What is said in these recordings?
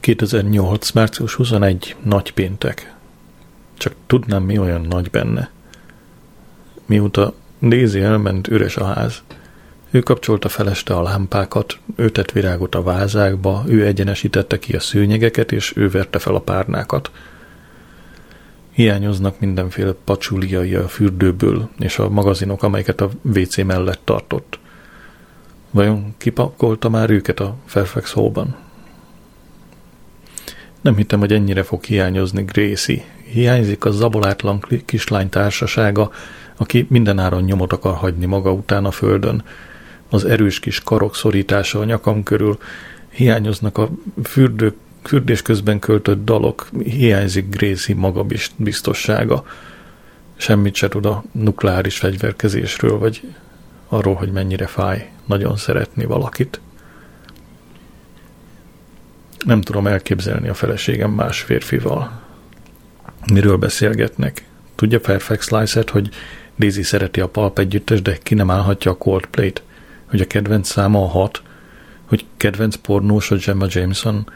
2008. március 21. nagy péntek. Csak tudnám, mi olyan nagy benne. Mióta Daisy elment, üres a ház. Ő kapcsolta feleste a lámpákat, ő tett virágot a vázákba, ő egyenesítette ki a szőnyegeket, és ő verte fel a párnákat. Hiányoznak mindenféle pacsuliai a fürdőből, és a magazinok, amelyeket a WC mellett tartott. Vajon kipakolta már őket a Fairfax Hallban? Nem hittem, hogy ennyire fog hiányozni Gracie. Hiányzik a zabolátlan kislány társasága, aki mindenáron nyomot akar hagyni maga után a földön. Az erős kis karok szorítása a nyakam körül, hiányoznak a fürdő, fürdés közben költött dalok, hiányzik Gracie maga biztossága. Semmit se tud a nukleáris fegyverkezésről, vagy arról, hogy mennyire fáj nagyon szeretni valakit. Nem tudom elképzelni a feleségem más férfival. Miről beszélgetnek? Tudja Fairfax Slicer, hogy Daisy szereti a Palp együttes, de ki nem állhatja a Coldplay-t? Hogy a kedvenc száma a hat? Hogy kedvenc pornós a Gemma Jameson?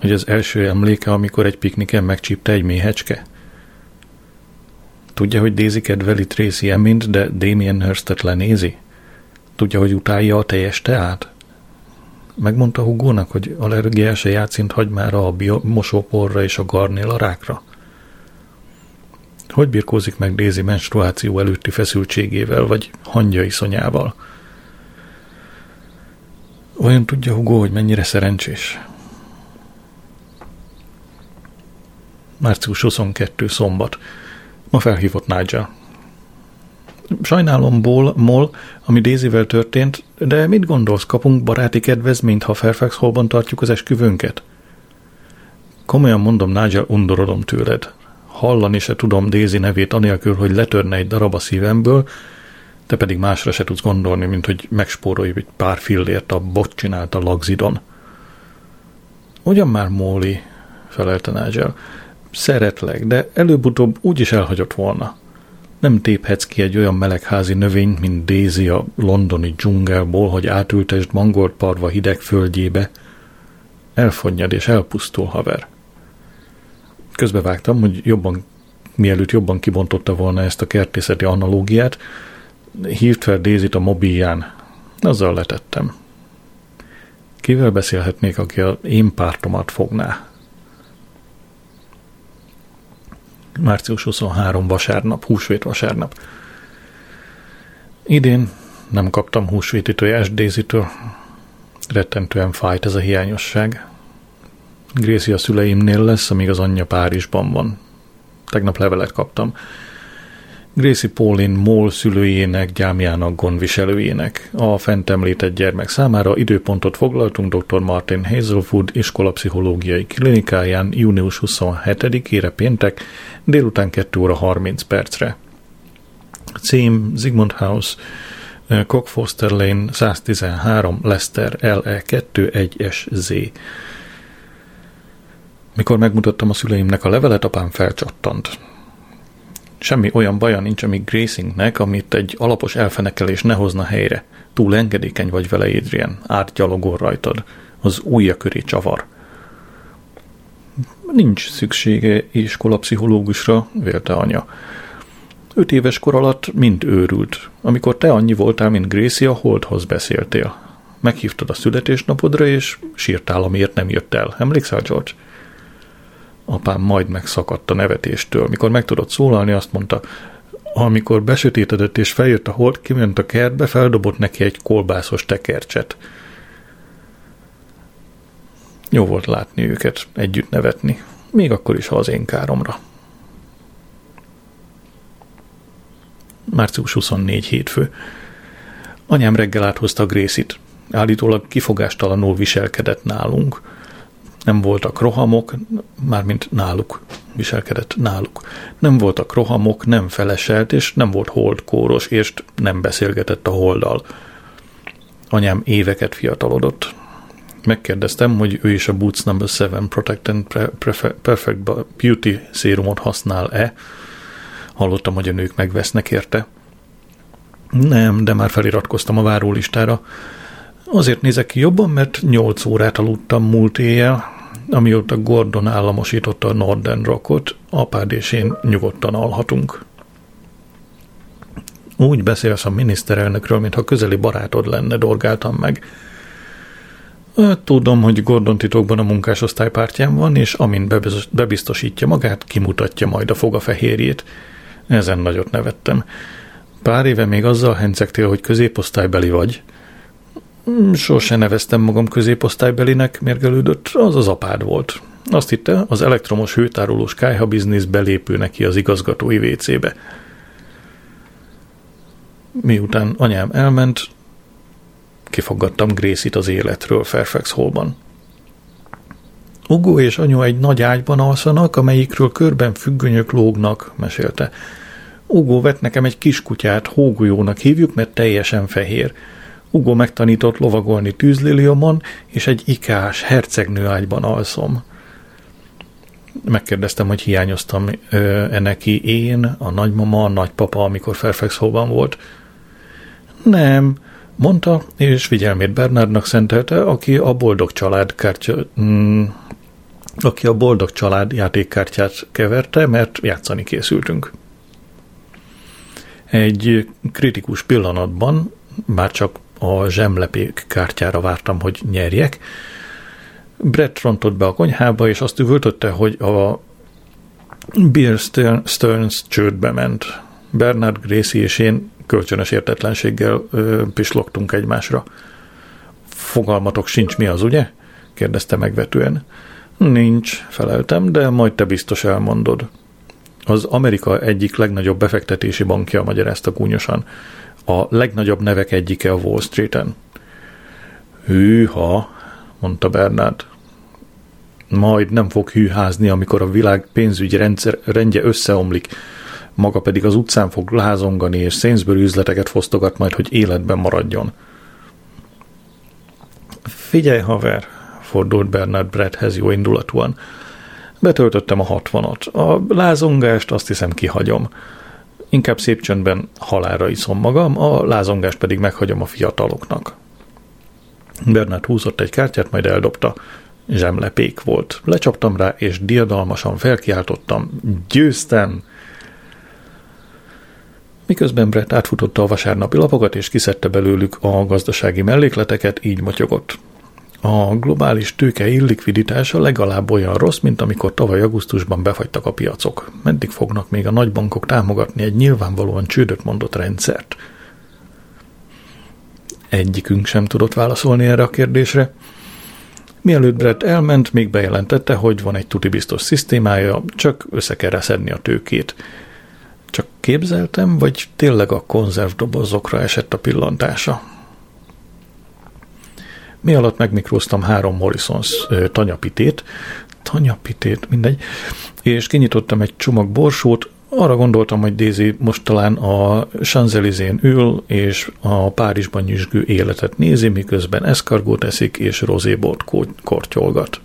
Hogy az első emléke, amikor egy pikniken megcsípte egy méhecske? Tudja, hogy Daisy kedveli Tracy Emint, de Damien Hurstet lenézi? Tudja, hogy utálja a teljes teát? Megmondta Hugónak, hogy allergiás a játszint hagymára, a mosóporra és a garnél rákra? Hogy birkózik meg Daisy menstruáció előtti feszültségével, vagy hangyai szonyával? Olyan tudja Hugo, hogy mennyire szerencsés? Március 22. szombat. Ma felhívott Nigel. Sajnálomból, Mol, ami Daisyvel történt, de mit gondolsz, kapunk baráti kedvezményt, ha Fairfax Hallban tartjuk az esküvőnket? Komolyan mondom, Nigel, undorodom tőled. Hallani se tudom Daisy nevét anélkül, hogy letörne egy darab a szívemből, te pedig másra se tudsz gondolni, mint hogy megspórolj egy pár fillért a bot csinálta lagzidon. Ugyan már, Móli, felelte Nigel. Szeretlek, de előbb-utóbb úgy is elhagyott volna. Nem téphetsz ki egy olyan melegházi növényt, mint Daisy a londoni dzsungelból, hogy átültesd mangolt parva hideg földjébe. Elfonnyad és elpusztul, haver. Közbevágtam, hogy jobban, mielőtt jobban kibontotta volna ezt a kertészeti analógiát, hívt fel daisy a mobilján. Azzal letettem. Kivel beszélhetnék, aki a én pártomat fogná? Március 23 vasárnap, húsvét vasárnap. Idén nem kaptam húsvéti tojást Daisy-től. Rettentően fájt ez a hiányosság. Gracie a szüleimnél lesz, amíg az anyja Párizsban van. Tegnap levelet kaptam. Gracie Paulin Moll szülőjének, gyámjának, gondviselőjének. A fent említett gyermek számára időpontot foglaltunk dr. Martin Hazelwood iskolapszichológiai klinikáján június 27-ére péntek délután 2 óra 30 percre. Cím Zigmund House, Cock Foster Lane 113, Leicester LE 21SZ. Mikor megmutattam a szüleimnek a levelet, apám felcsattant. Semmi olyan baja nincs, ami Gracingnek, amit egy alapos elfenekelés ne hozna helyre. Túl engedékeny vagy vele, Adrian. Átgyalogol rajtad. Az ujja köré csavar. Nincs szüksége iskolapszichológusra, vélte anya. Öt éves kor alatt mind őrült. Amikor te annyi voltál, mint Gracie, a Holdhoz beszéltél. Meghívtad a születésnapodra, és sírtál, amiért nem jött el. Emlékszel, George? Apám majd megszakadt a nevetéstől. Mikor meg tudott szólalni, azt mondta, amikor besötétedett és feljött a hold, kiment a kertbe, feldobott neki egy kolbászos tekercset. Jó volt látni őket, együtt nevetni, még akkor is, ha az én káromra. Március 24 hétfő. Anyám reggel áthozta Grészit. Állítólag kifogástalanul viselkedett nálunk nem voltak rohamok, mármint náluk viselkedett náluk. Nem voltak rohamok, nem feleselt, és nem volt holdkóros, és nem beszélgetett a holddal. Anyám éveket fiatalodott. Megkérdeztem, hogy ő is a Boots No. 7 Protect and Perfect Beauty szérumot használ-e. Hallottam, hogy a nők megvesznek érte. Nem, de már feliratkoztam a várólistára. Azért nézek ki jobban, mert 8 órát aludtam múlt éjjel. amióta Gordon államosította a Northern Rockot, apád és én nyugodtan alhatunk. Úgy beszélsz a miniszterelnökről, mintha közeli barátod lenne, dorgáltam meg. Tudom, hogy Gordon titokban a munkásosztály pártján van, és amint bebiztosítja magát, kimutatja majd a fogafehérjét. Ezen nagyot nevettem. Pár éve még azzal hencegtél, hogy középosztálybeli vagy. Hmm, sose neveztem magam középosztálybelinek, mérgelődött, az az apád volt. Azt hitte, az elektromos hőtárolós kájha biznisz belépő neki az igazgatói WC-be. Miután anyám elment, kifaggattam Grészit az életről Fairfax Hallban. Ugó és anyu egy nagy ágyban alszanak, amelyikről körben függönyök lógnak, mesélte. Ugó vett nekem egy kiskutyát, hógolyónak hívjuk, mert teljesen fehér. Ugó megtanított lovagolni tűzliliomon, és egy ikás hercegnő ágyban alszom. Megkérdeztem, hogy hiányoztam ö, neki én, a nagymama, a nagypapa, amikor Fairfax volt. Nem, mondta, és figyelmét Bernardnak szentelte, aki a boldog család kártya, mm, aki a boldog család játékkártyát keverte, mert játszani készültünk. Egy kritikus pillanatban, már csak a zsemlepék kártyára vártam, hogy nyerjek, Brett rontott be a konyhába, és azt üvöltötte, hogy a Beer Stearns csődbe ment. Bernard Gracie és én kölcsönös értetlenséggel ö, pislogtunk egymásra. Fogalmatok sincs mi az, ugye? kérdezte megvetően. Nincs, feleltem, de majd te biztos elmondod. Az Amerika egyik legnagyobb befektetési bankja, magyarázta gúnyosan. A legnagyobb nevek egyike a Wall Street-en. Hűha, mondta Bernard. Majd nem fog hűházni, amikor a világ pénzügyi rendszer, rendje összeomlik, maga pedig az utcán fog lázongani, és Sainsbury üzleteket fosztogat majd, hogy életben maradjon. Figyelj, haver, fordult Bernard Bretthez jó indulatúan. Betöltöttem a hatvanat. A lázongást azt hiszem kihagyom. Inkább szép csöndben halára iszom magam, a lázongást pedig meghagyom a fiataloknak. Bernard húzott egy kártyát, majd eldobta. Zsemlepék volt. Lecsaptam rá, és diadalmasan felkiáltottam. Győztem! Miközben Brett átfutotta a vasárnapi lapokat, és kiszedte belőlük a gazdasági mellékleteket, így motyogott. A globális tőke illikviditása legalább olyan rossz, mint amikor tavaly augusztusban befagytak a piacok. Meddig fognak még a nagybankok támogatni egy nyilvánvalóan csődöt mondott rendszert? Egyikünk sem tudott válaszolni erre a kérdésre. Mielőtt Brett elment, még bejelentette, hogy van egy tuti biztos szisztémája, csak össze kell szedni a tőkét. Csak képzeltem, vagy tényleg a konzervdobozokra esett a pillantása? Mi alatt megmikróztam három Morrisons tanyapitét, tanyapitét, mindegy, és kinyitottam egy csomag borsót, arra gondoltam, hogy Daisy most talán a Sanzelizén ül, és a Párizsban nyüzsgő életet nézi, miközben eszkargót eszik, és rozébort kortyolgat.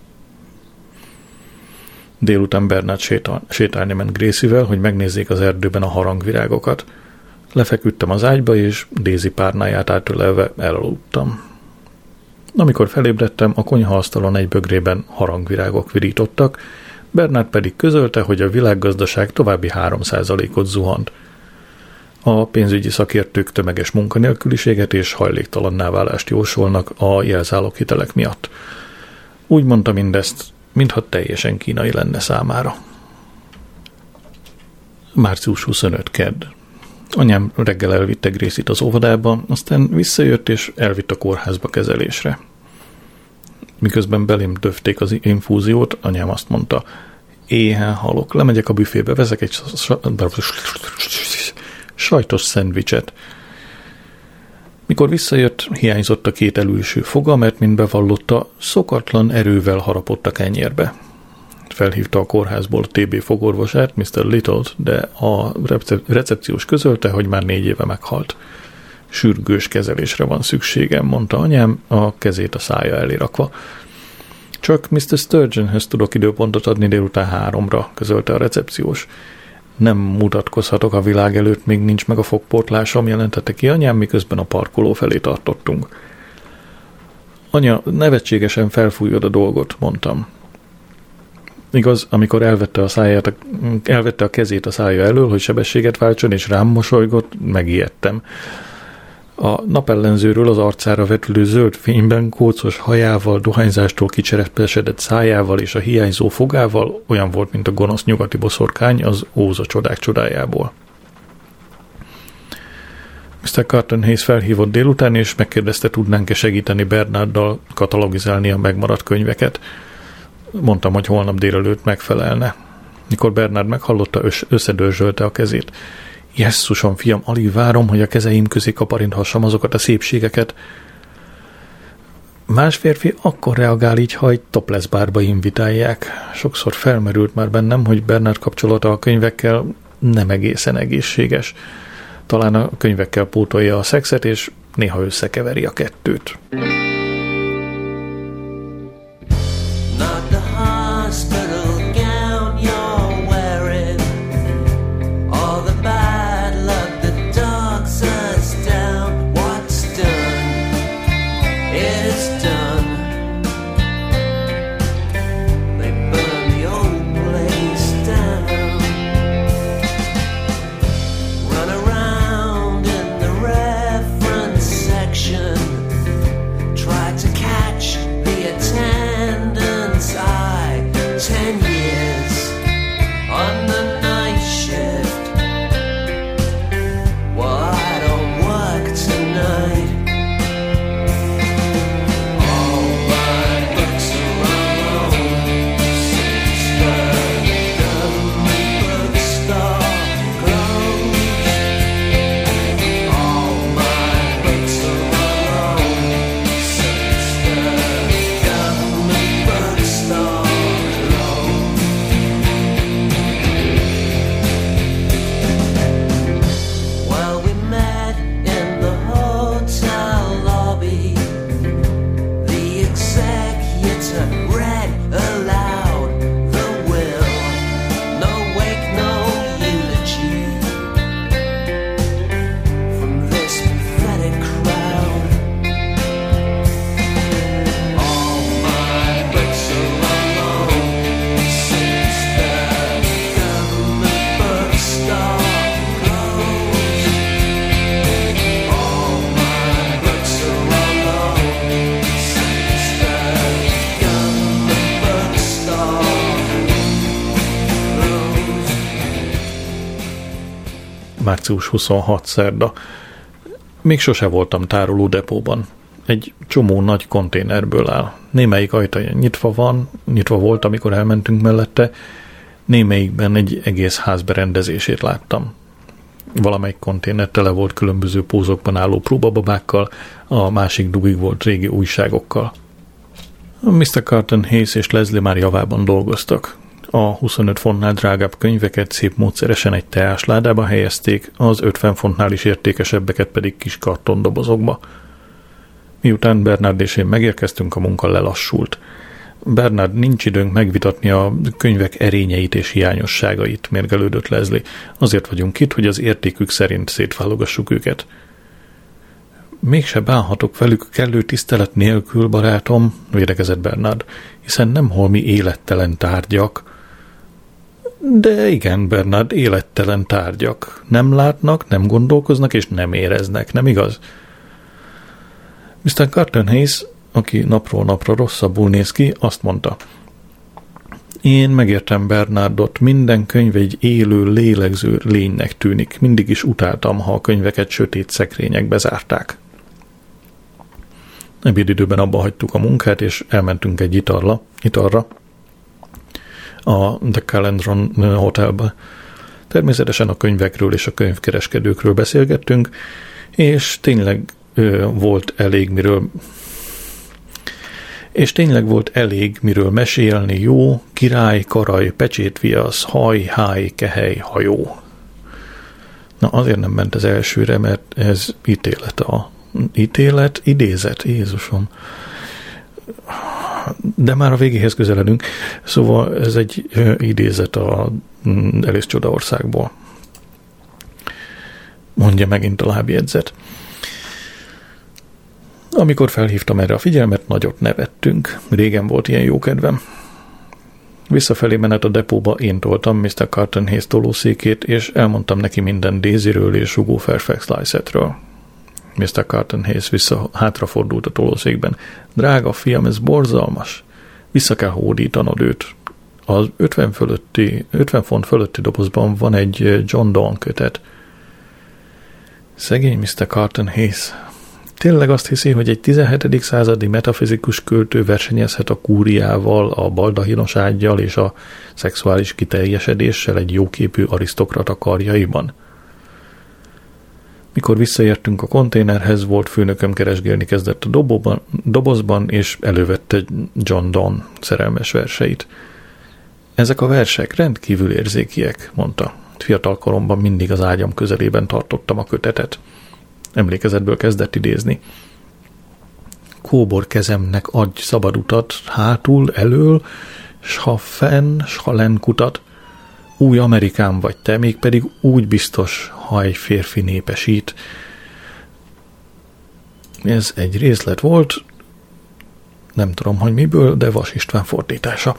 Délután Bernát sétál, sétálni ment Gracievel, hogy megnézzék az erdőben a harangvirágokat. Lefeküdtem az ágyba, és Daisy párnáját átölelve elaludtam. Amikor felébredtem, a konyhaasztalon egy bögrében harangvirágok virítottak, Bernard pedig közölte, hogy a világgazdaság további 3%-ot zuhant. A pénzügyi szakértők tömeges munkanélküliséget és hajléktalanná válást jósolnak a hitelek miatt. Úgy mondta mindezt, mintha teljesen kínai lenne számára. Március 25 kedd. Anyám reggel elvitte Grészit az óvodába, aztán visszajött és elvitt a kórházba kezelésre. Miközben belém döfték az infúziót, anyám azt mondta, éhen halok, lemegyek a büfébe, vezek egy sajtos szendvicset. Mikor visszajött, hiányzott a két előső foga, mert mint bevallotta, szokatlan erővel harapott a kenyérbe. Felhívta a kórházból a TB fogorvosát, Mr. Little, de a recepciós közölte, hogy már négy éve meghalt. Sürgős kezelésre van szükségem, mondta anyám, a kezét a szája elé rakva. Csak Mr. Sturgeonhöz tudok időpontot adni délután háromra, közölte a recepciós. Nem mutatkozhatok a világ előtt, még nincs meg a fogportlásom, jelentette ki anyám, miközben a parkoló felé tartottunk. Anya, nevetségesen felfújod a dolgot, mondtam. Igaz, amikor elvette a, száját, elvette a kezét a szája elől, hogy sebességet váltson, és rám mosolygott, megijedtem. A napellenzőről az arcára vetülő zöld fényben kócos hajával, dohányzástól kicserepesedett szájával és a hiányzó fogával olyan volt, mint a gonosz nyugati boszorkány az óza csodák csodájából. Mr. Carton Hayes felhívott délután, és megkérdezte, tudnánk-e segíteni Bernarddal katalogizálni a megmaradt könyveket. Mondtam, hogy holnap délelőtt megfelelne. Mikor Bernard meghallotta, összedörzsölte a kezét. Jesszusom, fiam, alig várom, hogy a kezeim közé kaparinthassam azokat a szépségeket. Más férfi akkor reagál így, ha egy topless bárba invitálják. Sokszor felmerült már bennem, hogy Bernard kapcsolata a könyvekkel nem egészen egészséges. Talán a könyvekkel pótolja a szexet, és néha összekeveri a kettőt. Március 26 szerda. Még sose voltam tároló depóban. Egy csomó nagy konténerből áll. Némelyik ajtaja nyitva van, nyitva volt, amikor elmentünk mellette, némelyikben egy egész ház berendezését láttam. Valamelyik konténer tele volt különböző pózokban álló próbababákkal, a másik dugig volt régi újságokkal. Mr. Carton Hayes és Leslie már javában dolgoztak a 25 fontnál drágább könyveket szép módszeresen egy teásládába helyezték, az 50 fontnál is értékesebbeket pedig kis kartondobozokba. Miután Bernard és én megérkeztünk, a munka lelassult. Bernard nincs időnk megvitatni a könyvek erényeit és hiányosságait, mérgelődött Leslie. Azért vagyunk itt, hogy az értékük szerint szétválogassuk őket. Mégse bánhatok velük kellő tisztelet nélkül, barátom, védekezett Bernard, hiszen nem holmi élettelen tárgyak, de igen, Bernard, élettelen tárgyak. Nem látnak, nem gondolkoznak és nem éreznek, nem igaz? Mr. Carton Hayes, aki napról napra rosszabbul néz ki, azt mondta. Én megértem Bernardot, minden könyv egy élő, lélegző lénynek tűnik. Mindig is utáltam, ha a könyveket sötét szekrényekbe zárták. Ebédidőben abba hagytuk a munkát, és elmentünk egy italra, italra a The Calendron Hotelbe. Természetesen a könyvekről és a könyvkereskedőkről beszélgettünk, és tényleg volt elég miről és tényleg volt elég miről mesélni jó, király, karaj, pecsétviasz, haj, háj, kehely, hajó. Na azért nem ment az elsőre, mert ez ítélet a ítélet, idézet, Jézusom de már a végéhez közeledünk, szóval ez egy idézet a mm, Elis Csodaországból. Mondja megint a lábjegyzet. Amikor felhívtam erre a figyelmet, nagyot nevettünk. Régen volt ilyen jó kedvem. Visszafelé menet a depóba én toltam Mr. Carton Hayes tolószékét, és elmondtam neki minden Daisyről és Hugo Fairfax Lysetről. Mr. Carton Hayes vissza hátrafordult a tolószékben. Drága fiam, ez borzalmas. Vissza kell hódítanod őt. Az 50, fölötti, 50 font fölötti dobozban van egy John Donne kötet. Szegény Mr. Carton Hayes. Tényleg azt hiszi, hogy egy 17. századi metafizikus költő versenyezhet a kúriával, a baldahinos ágyjal és a szexuális kiteljesedéssel egy jóképű arisztokrata karjaiban? Mikor visszaértünk a konténerhez, volt főnököm keresgélni kezdett a dobóban, dobozban, és elővette John Donne szerelmes verseit. Ezek a versek rendkívül érzékiek, mondta. Fiatal koromban mindig az ágyam közelében tartottam a kötetet. Emlékezetből kezdett idézni. Kóbor kezemnek adj szabad utat, hátul, elől, s ha fenn, s ha len kutat, új Amerikán vagy te, mégpedig úgy biztos, ha egy férfi népesít. Ez egy részlet volt, nem tudom, hogy miből, de Vas István fordítása.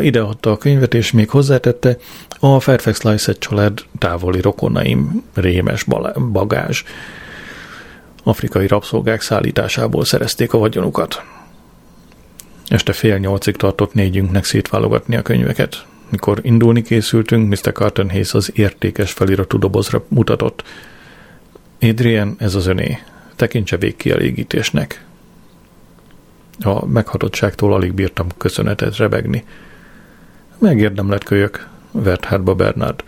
Ide adta a könyvet, és még hozzátette, a Fairfax Lysett család távoli rokonaim, rémes bagázs. Afrikai rabszolgák szállításából szerezték a vagyonukat. Este fél nyolcig tartott négyünknek szétválogatni a könyveket. Mikor indulni készültünk, Mr. Carton Hayes az értékes feliratú dobozra mutatott. Adrian, ez az öné. Tekintse végkielégítésnek. A meghatottságtól alig bírtam köszönetet rebegni. Megérdemlett kölyök, vert hátba Bernard.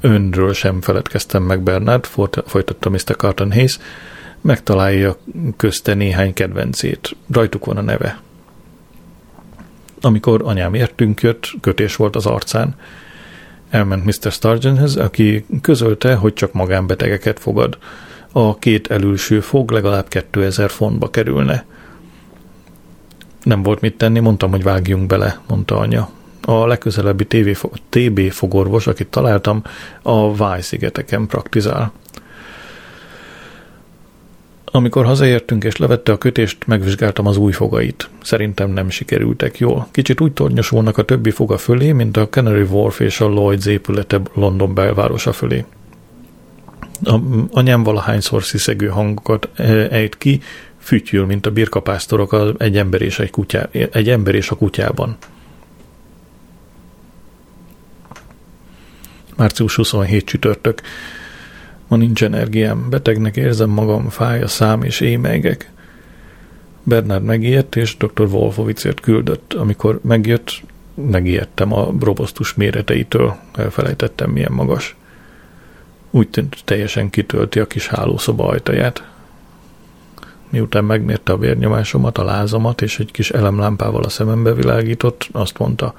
Önről sem feledkeztem meg, Bernard, folytatta Mr. Carton Hayes, megtalálja közte néhány kedvencét. Rajtuk van a neve. Amikor anyám értünk jött, kötés volt az arcán. Elment Mr. Sturgeonhez, aki közölte, hogy csak magánbetegeket fogad. A két elülső fog legalább 2000 fontba kerülne. Nem volt mit tenni, mondtam, hogy vágjunk bele, mondta anya. A legközelebbi TV, TB fogorvos, akit találtam, a Váj-szigeteken praktizál. Amikor hazaértünk és levette a kötést, megvizsgáltam az új fogait. Szerintem nem sikerültek jól. Kicsit úgy tornyosulnak a többi foga fölé, mint a Canary Wharf és a Lloyds épülete London belvárosa fölé. A, anyám valahányszor sziszegő hangokat e, ejt ki, fütyül, mint a birkapásztorok az egy ember és, egy, kutyá, egy ember és a kutyában. Március 27 csütörtök. Ma nincs energiám, betegnek érzem magam, fáj a szám és émegek. Bernard megijedt, és dr. Wolfowicért küldött. Amikor megjött, megijedtem a robosztus méreteitől, elfelejtettem milyen magas. Úgy tűnt, teljesen kitölti a kis hálószoba ajtaját. Miután megmérte a vérnyomásomat, a lázamat, és egy kis elemlámpával a szemembe világított, azt mondta,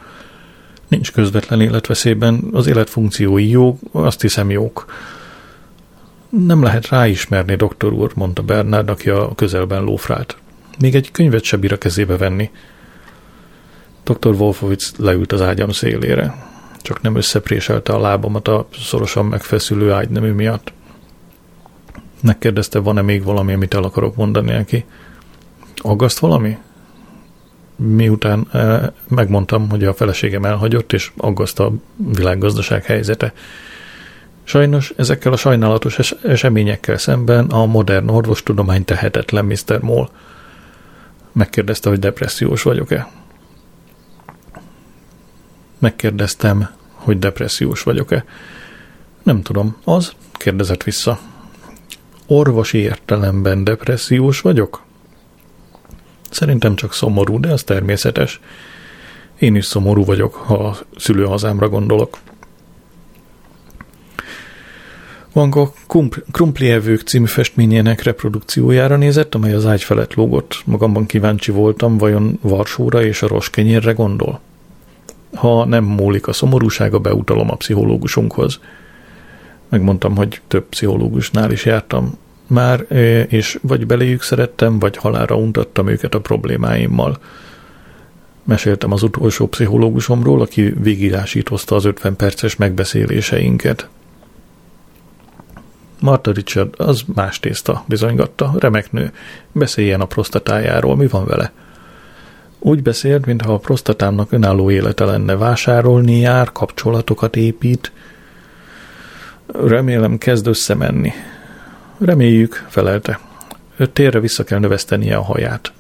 nincs közvetlen életveszélyben, az életfunkciói jók, azt hiszem jók. Nem lehet ráismerni, doktor úr, mondta Bernard, aki a közelben lófrált. Még egy könyvet se bír a kezébe venni. Dr. Wolfowitz leült az ágyam szélére. Csak nem összepréselte a lábamat a szorosan megfeszülő ágynemű miatt. Megkérdezte, van-e még valami, amit el akarok mondani neki. Aggaszt valami? Miután eh, megmondtam, hogy a feleségem elhagyott, és aggaszt a világgazdaság helyzete. Sajnos ezekkel a sajnálatos es- eseményekkel szemben a modern orvostudomány tehetetlen, Mr. Moll. Megkérdezte, hogy depressziós vagyok-e. Megkérdeztem, hogy depressziós vagyok-e. Nem tudom, az? Kérdezett vissza. Orvosi értelemben depressziós vagyok? Szerintem csak szomorú, de az természetes. Én is szomorú vagyok, ha a szülőhazámra gondolok. Van Gogh Krumplievők című festményének reprodukciójára nézett, amely az ágy felett lógott. Magamban kíváncsi voltam, vajon Varsóra és a roskenyérre gondol? Ha nem múlik a szomorúsága, beutalom a pszichológusunkhoz. Megmondtam, hogy több pszichológusnál is jártam már, és vagy beléjük szerettem, vagy halára untattam őket a problémáimmal. Meséltem az utolsó pszichológusomról, aki végigásítozta az 50 perces megbeszéléseinket. Marta Richard, az más tészta, bizonygatta. Remek nő. Beszéljen a prostatájáról, mi van vele? Úgy beszélt, mintha a prostatámnak önálló élete lenne. Vásárolni jár, kapcsolatokat épít. Remélem kezd összemenni. Reméljük, felelte. Ő térre vissza kell növesztenie a haját.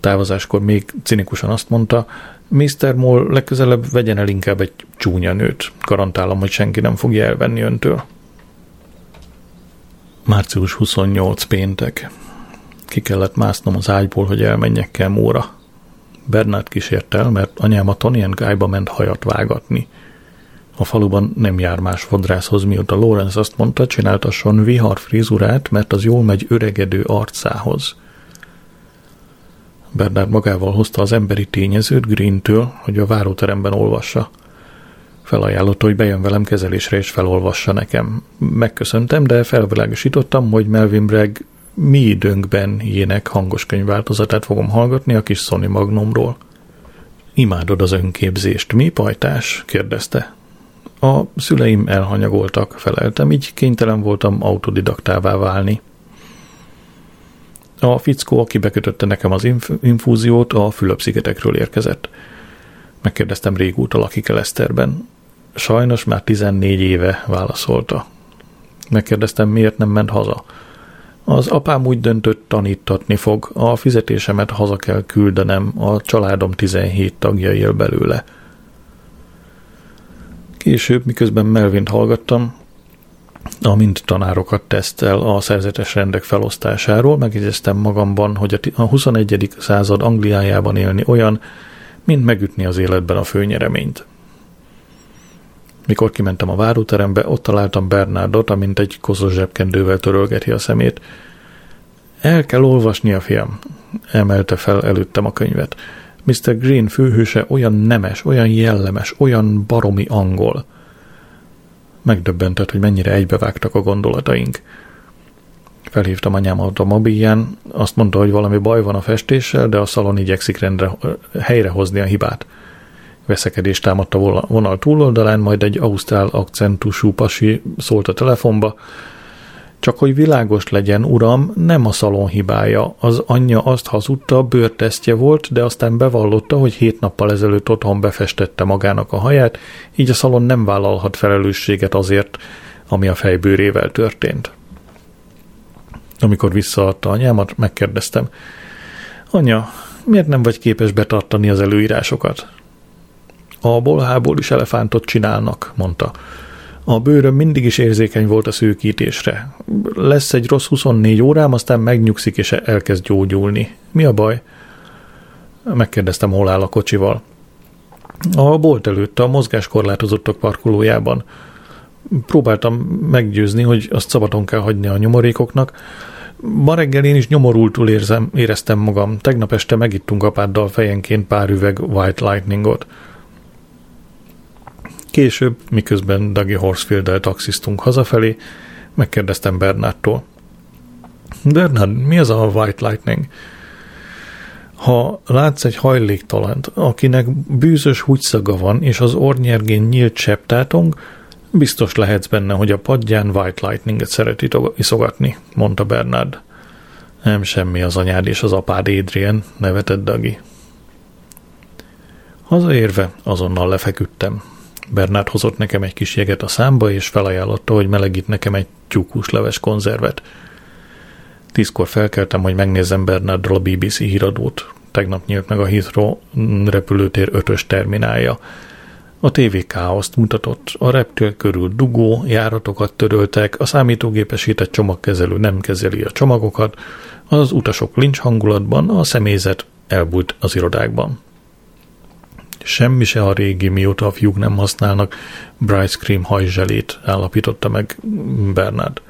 Távozáskor még cinikusan azt mondta, Mr. Moll legközelebb vegyen el inkább egy csúnya nőt. Garantálom, hogy senki nem fogja elvenni öntől. Március 28 péntek. Ki kellett másznom az ágyból, hogy elmenjek Kemóra. Bernát kísért el, mert anyám a Tony Guy-ba ment hajat vágatni. A faluban nem jár más fodrászhoz, mióta Lawrence azt mondta, csináltasson vihar frizurát, mert az jól megy öregedő arcához. Bernard magával hozta az emberi tényezőt Green-től, hogy a váróteremben olvassa. Felajánlotta, hogy bejön velem kezelésre és felolvassa nekem. Megköszöntem, de felvilágosítottam, hogy Melvin Bragg mi időnkben ilyenek hangos könyvváltozatát fogom hallgatni a kis Sony Magnumról. Imádod az önképzést, mi pajtás? kérdezte. A szüleim elhanyagoltak, feleltem, így kénytelen voltam autodidaktává válni. A fickó, aki bekötötte nekem az inf- infúziót, a Fülöp-szigetekről érkezett. Megkérdeztem régóta lakik-e Leszterben. Sajnos már 14 éve válaszolta. Megkérdeztem, miért nem ment haza. Az apám úgy döntött, tanítatni fog, a fizetésemet haza kell küldenem, a családom 17 tagja él belőle. Később, miközben Melvint hallgattam, amint tanárokat tesztel a szerzetes rendek felosztásáról, megjegyeztem magamban, hogy a 21. század Angliájában élni olyan, mint megütni az életben a főnyereményt. Mikor kimentem a váróterembe, ott találtam Bernardot, amint egy koszos zsebkendővel törölgeti a szemét. El kell olvasni a fiam, emelte fel előttem a könyvet. Mr. Green főhőse olyan nemes, olyan jellemes, olyan baromi angol. Megdöbbentett, hogy mennyire egybevágtak a gondolataink. Felhívtam anyám automobilján, azt mondta, hogy valami baj van a festéssel, de a szalon igyekszik rendre, helyrehozni a hibát. Veszekedés támadt a vonal túloldalán, majd egy ausztrál akcentusú pasi szólt a telefonba, csak hogy világos legyen, uram, nem a szalon hibája. Az anyja azt hazudta, bőrtesztje volt, de aztán bevallotta, hogy hét nappal ezelőtt otthon befestette magának a haját, így a szalon nem vállalhat felelősséget azért, ami a fejbőrével történt. Amikor visszaadta anyámat, megkérdeztem, anya, miért nem vagy képes betartani az előírásokat? A bolhából is elefántot csinálnak, mondta. A bőröm mindig is érzékeny volt a szűkítésre. Lesz egy rossz 24 órám, aztán megnyugszik és elkezd gyógyulni. Mi a baj? Megkérdeztem, hol áll a kocsival. A bolt előtt, a mozgáskorlátozottak parkolójában. Próbáltam meggyőzni, hogy azt szabadon kell hagyni a nyomorékoknak. Ma reggel én is nyomorultul érzem, éreztem magam. Tegnap este megittunk apáddal fejenként pár üveg White Lightningot. Később, miközben Dagi Horsfield-el taxisztunk hazafelé, megkérdeztem Bernardtól. Bernard, mi az a White Lightning? Ha látsz egy hajléktalant, akinek bűzös húgyszaga van, és az ornyergén nyílt csepptátong, biztos lehetsz benne, hogy a padján White Lightninget szeret iszogatni, mondta Bernard. Nem semmi az anyád és az apád Adrian, nevetett Dagi. Hazaérve azonnal lefeküdtem. Bernard hozott nekem egy kis jeget a számba, és felajánlotta, hogy melegít nekem egy tyúkhúsleves konzervet. Tízkor felkeltem, hogy megnézzem Bernarddal a BBC híradót. Tegnap nyílt meg a Heathrow repülőtér ötös terminálja. A TV káoszt mutatott, a reptér körül dugó, járatokat töröltek, a számítógépesített csomagkezelő nem kezeli a csomagokat, az utasok lincs hangulatban, a személyzet elbújt az irodákban. Semmi se a régi, mióta a fiúk nem használnak Bright Cream hajzselét, állapította meg Bernard.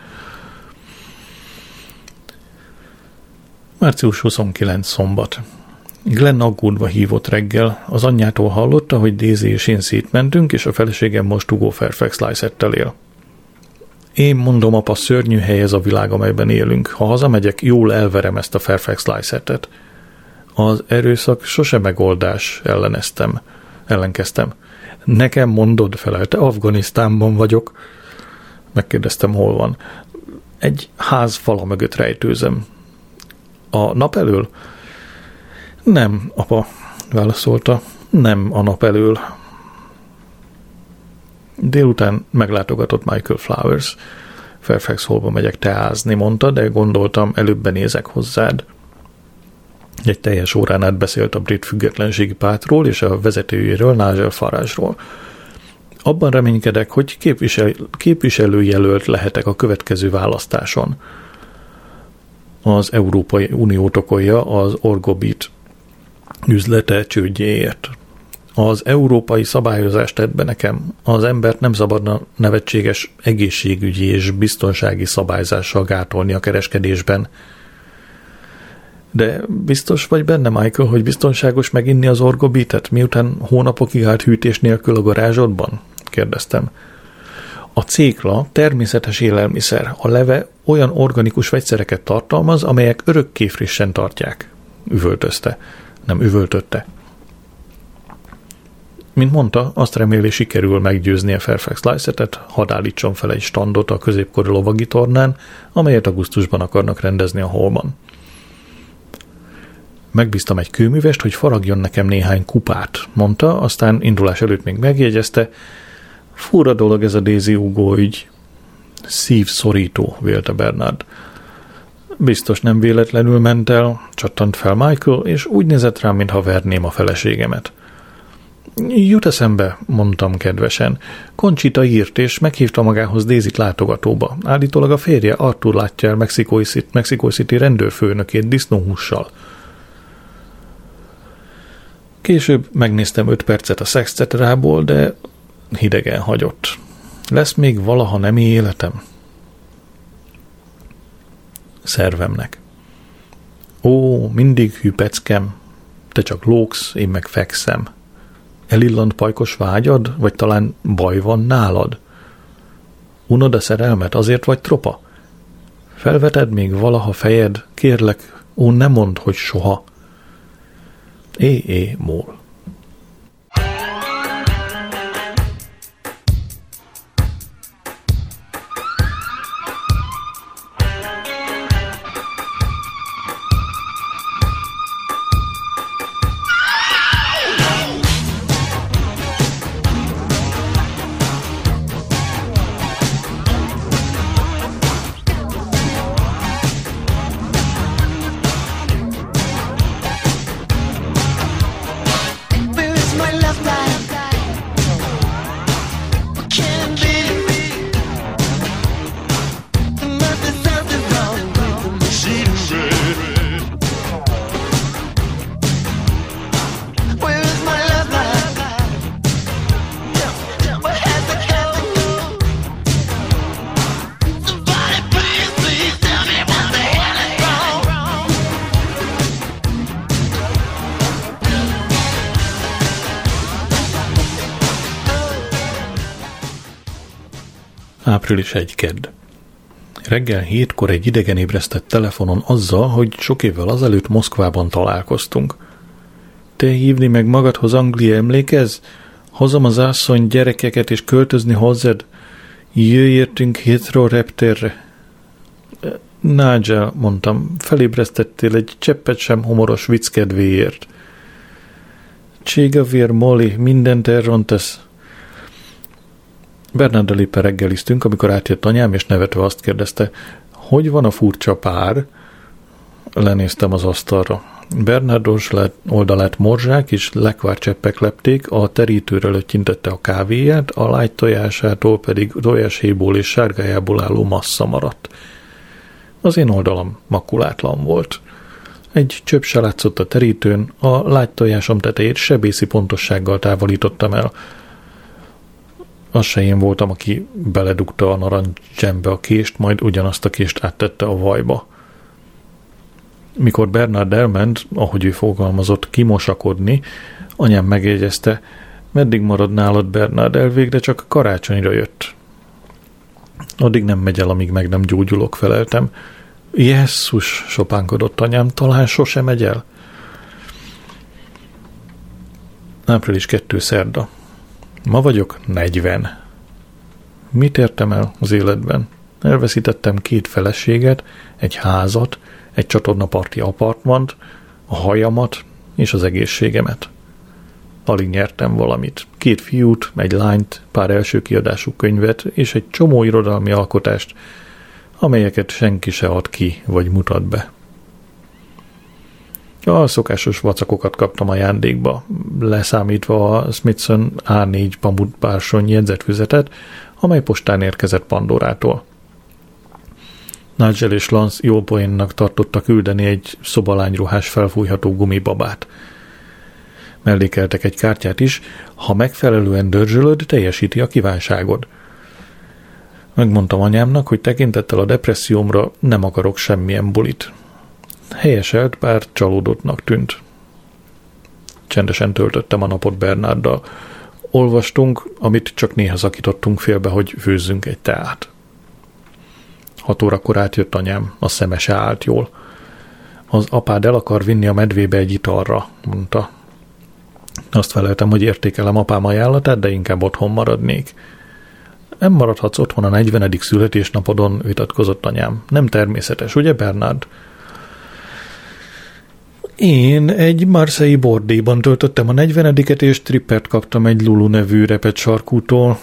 Március 29 szombat. Glenn aggódva hívott reggel. Az anyjától hallotta, hogy Daisy és én szétmentünk, és a feleségem most Hugo Fairfax Lysettel él. Én mondom, apa, szörnyű hely ez a világ, amelyben élünk. Ha hazamegyek, jól elverem ezt a Fairfax Lysettet. Az erőszak sose megoldás, elleneztem, ellenkeztem. Nekem mondod, felelte, Afganisztánban vagyok. Megkérdeztem, hol van. Egy ház fala mögött rejtőzem. A nap elől? Nem, apa, válaszolta, nem a nap elől. Délután meglátogatott Michael Flowers. Fairfax Hallba megyek teázni, mondta, de gondoltam, előbb benézek hozzád. Egy teljes órán át beszélt a brit függetlenségi pártról és a vezetőjéről, Nigel Farage-ról. Abban reménykedek, hogy képvisel, képviselőjelölt lehetek a következő választáson. Az Európai Unió tokolja az Orgobit üzlete csődjéért. Az európai szabályozást tett be nekem. Az embert nem szabadna nevetséges egészségügyi és biztonsági szabályzással gátolni a kereskedésben. De biztos vagy benne, Michael, hogy biztonságos meginni az orgobitet, miután hónapokig állt hűtés nélkül a garázsodban? kérdeztem. A cékla természetes élelmiszer, a leve olyan organikus vegyszereket tartalmaz, amelyek örökké frissen tartják, üvöltözte. Nem üvöltötte. Mint mondta, azt reméli sikerül meggyőzni a Fairfax Lycetet, hadd állítson fel egy standot a középkori lovagi tornán, amelyet augusztusban akarnak rendezni a holban. Megbíztam egy kőművest, hogy faragjon nekem néhány kupát, mondta, aztán indulás előtt még megjegyezte, Fura dolog ez a Daisy Hugo ügy. Szívszorító, vélte Bernard. Biztos nem véletlenül ment el, csattant fel Michael, és úgy nézett rám, mintha verném a feleségemet. Jut eszembe, mondtam kedvesen. Conchita írt, és meghívta magához Dézit látogatóba. Állítólag a férje Arthur látja el Mexico City, Mexico City rendőrfőnökét disznóhússal. Később megnéztem öt percet a szexcetrából, de hidegen hagyott. Lesz még valaha nem életem? Szervemnek. Ó, mindig hűpeckem, te csak lóksz, én meg fekszem. Elillant pajkos vágyad, vagy talán baj van nálad? Unod a szerelmet, azért vagy tropa? Felveted még valaha fejed, kérlek, ó, ne mondd, hogy soha. ee mål Április egy kedd. Reggel hétkor egy idegen ébresztett telefonon azzal, hogy sok évvel azelőtt Moszkvában találkoztunk. Te hívni meg magadhoz Anglia emlékez? Hozom az asszony gyerekeket és költözni hozzád? Jöjj értünk hétről reptérre. Nigel, mondtam, felébresztettél egy cseppet sem humoros vicc kedvéért. Cségavér, Molly, mindent elrontasz. Bernarddal éppen reggeliztünk, amikor átjött anyám, és nevetve azt kérdezte, hogy van a furcsa pár? Lenéztem az asztalra. Bernardos oldalát morzsák és lekvárcseppek lepték, a terítőre lötyintette a kávéját, a lágy tojásától pedig tojáshéból és sárgájából álló massza maradt. Az én oldalam makulátlan volt. Egy csöpp se látszott a terítőn, a lágy tojásom tetejét sebészi pontossággal távolítottam el, az se én voltam, aki beledugta a narancsembe a kést, majd ugyanazt a kést áttette a vajba. Mikor Bernard elment, ahogy ő fogalmazott, kimosakodni, anyám megjegyezte, meddig marad nálad Bernard, elvégre csak karácsonyra jött. Addig nem megy el, amíg meg nem gyógyulok, feleltem. Jesszus, sopánkodott anyám, talán sosem megy el. Április 2. szerda. Ma vagyok 40. Mit értem el az életben? Elveszítettem két feleséget, egy házat, egy csatornaparti apartmant, a hajamat, és az egészségemet. Alig nyertem valamit. Két fiút, egy lányt, pár első kiadású könyvet és egy csomó irodalmi alkotást, amelyeket senki se ad ki vagy mutat be. A szokásos vacakokat kaptam ajándékba, leszámítva a Smithson A4 pamut bársony jegyzetfüzetet, amely postán érkezett Pandorától. Nigel és Lance jó poénnak tartotta küldeni egy szobalányruhás felfújható gumibabát. Mellékeltek egy kártyát is, ha megfelelően dörzsölöd, teljesíti a kívánságod. Megmondtam anyámnak, hogy tekintettel a depressziómra nem akarok semmilyen bulit. Helyeselt, bár csalódottnak tűnt. Csendesen töltöttem a napot Bernárdal. Olvastunk, amit csak néha zakítottunk félbe, hogy főzzünk egy teát. Hat órakor átjött anyám, a szeme se állt jól. Az apád el akar vinni a medvébe egy italra, mondta. Azt feleltem, hogy értékelem apám ajánlatát, de inkább otthon maradnék. Nem maradhatsz otthon a 40. születésnapodon, vitatkozott anyám. Nem természetes, ugye Bernard? Én egy Marseille bordéban töltöttem a 40 és trippert kaptam egy Lulu nevű repet sarkútól.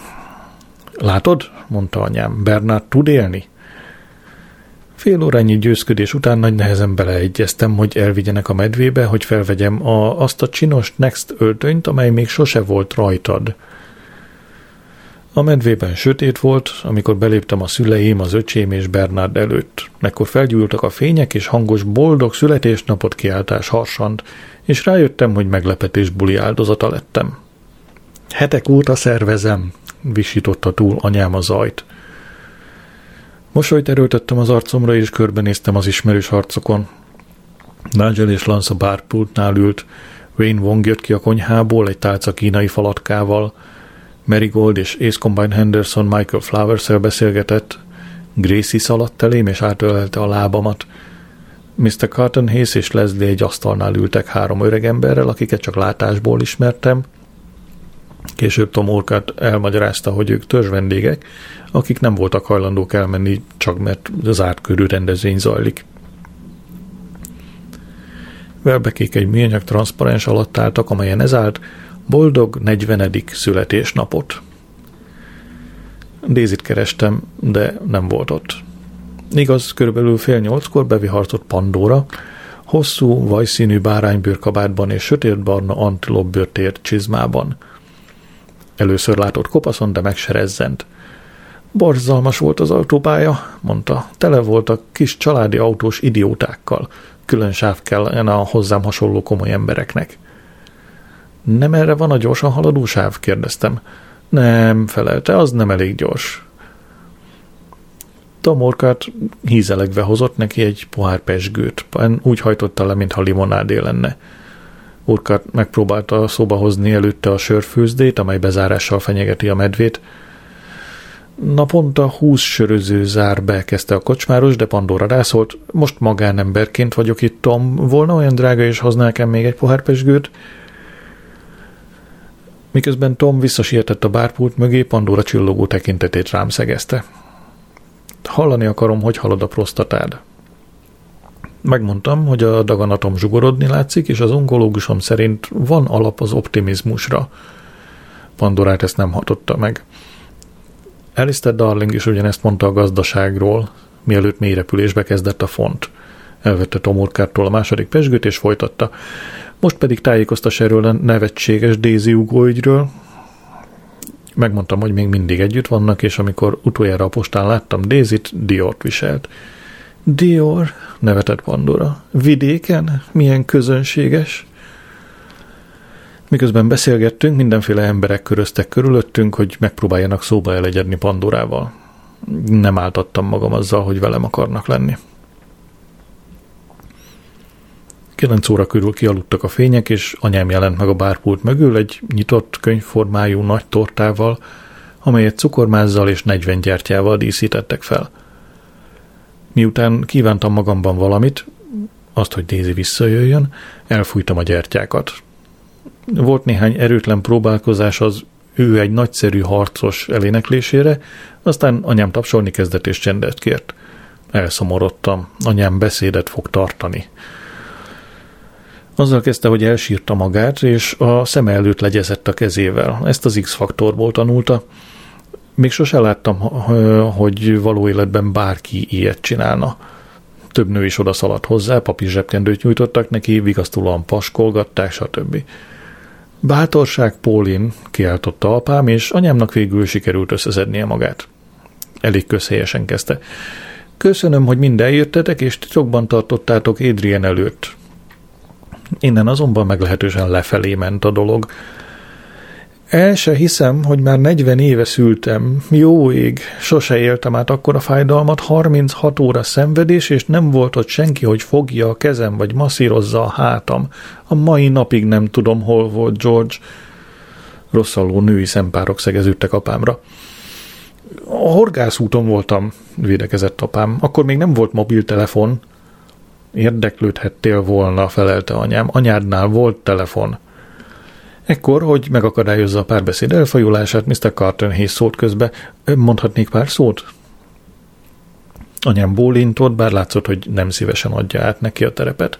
Látod? mondta anyám. Bernard tud élni? Fél órányi győzködés után nagy nehezen beleegyeztem, hogy elvigyenek a medvébe, hogy felvegyem a, azt a csinos Next öltönyt, amely még sose volt rajtad. A medvében sötét volt, amikor beléptem a szüleim, az öcsém és Bernard előtt. Ekkor felgyújultak a fények, és hangos boldog születésnapot kiáltás harsant, és rájöttem, hogy meglepetés buli áldozata lettem. Hetek óta szervezem, visította túl anyám a zajt. Mosolyt erőltettem az arcomra, és körbenéztem az ismerős harcokon. Nigel és Lance a bárpultnál ült, Wayne Wong jött ki a konyhából egy tálca kínai falatkával, Marigold és Ace Combine Henderson Michael flowers beszélgetett, Gracie szaladt elém és átölelte a lábamat. Mr. Carton Hayes és Leslie egy asztalnál ültek három öreg emberrel, akiket csak látásból ismertem. Később Tom Orkat elmagyarázta, hogy ők törzs vendégek, akik nem voltak hajlandók elmenni, csak mert zárt körű rendezvény zajlik. Velbekék egy műanyag transzparens alatt álltak, amelyen ez állt, Boldog 40. születésnapot. Dézit kerestem, de nem volt ott. Igaz, körülbelül fél nyolckor bevihartott Pandora, hosszú, vajszínű báránybőrkabátban és sötétbarna antilopbőrtért csizmában. Először látott kopaszon, de megserezzent. Borzalmas volt az autópálya, mondta. Tele volt a kis családi autós idiótákkal. Külön sáv kell a hozzám hasonló komoly embereknek. Nem erre van a gyorsan haladó sáv? kérdeztem. Nem, felelte, az nem elég gyors. Tomorkát hízelegve hozott neki egy pohár pesgőt. Úgy hajtotta le, mintha limonádé lenne. Urkát megpróbálta szóba hozni előtte a sörfőzdét, amely bezárással fenyegeti a medvét. Naponta húsz söröző zár be, kezdte a kocsmáros, de Pandora rászólt. Most magánemberként vagyok itt, Tom. Volna olyan drága, és hoznák még egy pohár pesgőt? Miközben Tom visszasietett a bárpult mögé, Pandora csillogó tekintetét rám szegezte. Hallani akarom, hogy halad a prostatád. Megmondtam, hogy a daganatom zsugorodni látszik, és az onkológusom szerint van alap az optimizmusra. Pandorát ezt nem hatotta meg. Alistair Darling is ugyanezt mondta a gazdaságról, mielőtt mélyrepülésbe kezdett a font. Elvette Tomorkától a második pesgőt, és folytatta. Most pedig tájékoztas erről a nevetséges Daisy Hugo ügyről. Megmondtam, hogy még mindig együtt vannak, és amikor utoljára a postán láttam Daisy-t, Diort viselt. Dior, nevetett Pandora. Vidéken? Milyen közönséges? Miközben beszélgettünk, mindenféle emberek köröztek körülöttünk, hogy megpróbáljanak szóba elegyedni Pandorával. Nem áltattam magam azzal, hogy velem akarnak lenni. Kilenc óra körül kialudtak a fények, és anyám jelent meg a bárpult mögül egy nyitott könyvformájú nagy tortával, amelyet cukormázzal és 40 gyertyával díszítettek fel. Miután kívántam magamban valamit, azt, hogy Dézi visszajöjjön, elfújtam a gyertyákat. Volt néhány erőtlen próbálkozás az ő egy nagyszerű harcos eléneklésére, aztán anyám tapsolni kezdett és csendet kért. Elszomorodtam, anyám beszédet fog tartani. Azzal kezdte, hogy elsírta magát, és a szeme előtt legyezett a kezével. Ezt az X-faktorból tanulta. Még sose láttam, hogy való életben bárki ilyet csinálna. Több nő is odaszaladt hozzá, papír zsebkendőt nyújtottak neki, vigasztulóan paskolgatták, stb. Bátorság, Pólin, kiáltotta apám, és anyámnak végül sikerült összeszednie magát. Elég közhelyesen kezdte. Köszönöm, hogy mind eljöttetek, és titokban tartottátok Adrian előtt. Innen azonban meglehetősen lefelé ment a dolog. El se hiszem, hogy már 40 éve szültem. Jó ég, sose éltem át akkora fájdalmat, 36 óra szenvedés, és nem volt ott senki, hogy fogja a kezem, vagy masszírozza a hátam. A mai napig nem tudom, hol volt George. Rosszalló női szempárok szegeződtek apámra. A horgászúton voltam, védekezett apám. Akkor még nem volt mobiltelefon. Érdeklődhettél volna, felelte anyám. Anyádnál volt telefon. Ekkor, hogy megakadályozza a párbeszéd elfajulását, Mr. Carton szólt közbe. Mondhatnék pár szót? Anyám bólintott, bár látszott, hogy nem szívesen adja át neki a terepet.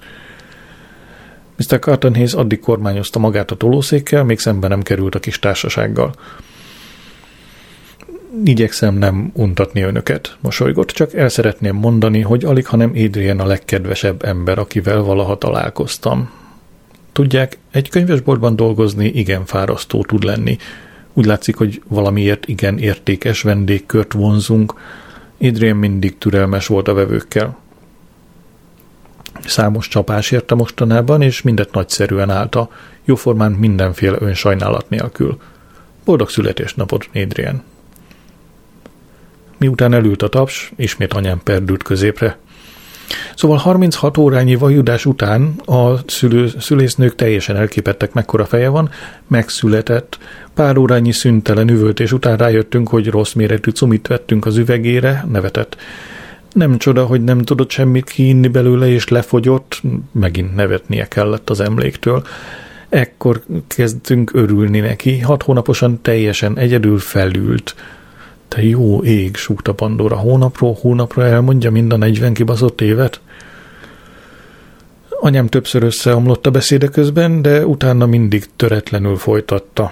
Mr. Carton Hayes addig kormányozta magát a tolószékkel, még szemben nem került a kis társasággal. Igyekszem nem untatni önöket, mosolygott, csak el szeretném mondani, hogy alig, hanem Adrian a legkedvesebb ember, akivel valaha találkoztam. Tudják, egy könyvesboltban dolgozni igen fárasztó tud lenni. Úgy látszik, hogy valamiért igen értékes vendégkört vonzunk. Adrian mindig türelmes volt a vevőkkel. Számos csapás érte mostanában, és mindet nagyszerűen állta, jóformán mindenféle önsajnálat nélkül. Boldog születésnapot, Adrian! Miután elült a taps, ismét anyám perdült középre. Szóval 36 órányi vajudás után a szülő, szülésznők teljesen elképettek, mekkora feje van, megszületett, pár órányi szüntelen üvöltés után rájöttünk, hogy rossz méretű cumit vettünk az üvegére, nevetett. Nem csoda, hogy nem tudott semmit kiinni belőle, és lefogyott, megint nevetnie kellett az emléktől. Ekkor kezdtünk örülni neki, hat hónaposan teljesen egyedül felült, te jó ég, súgta Pandora, hónapról hónapra elmondja mind a 40 kibaszott évet? Anyám többször összeomlott a beszéde közben, de utána mindig töretlenül folytatta.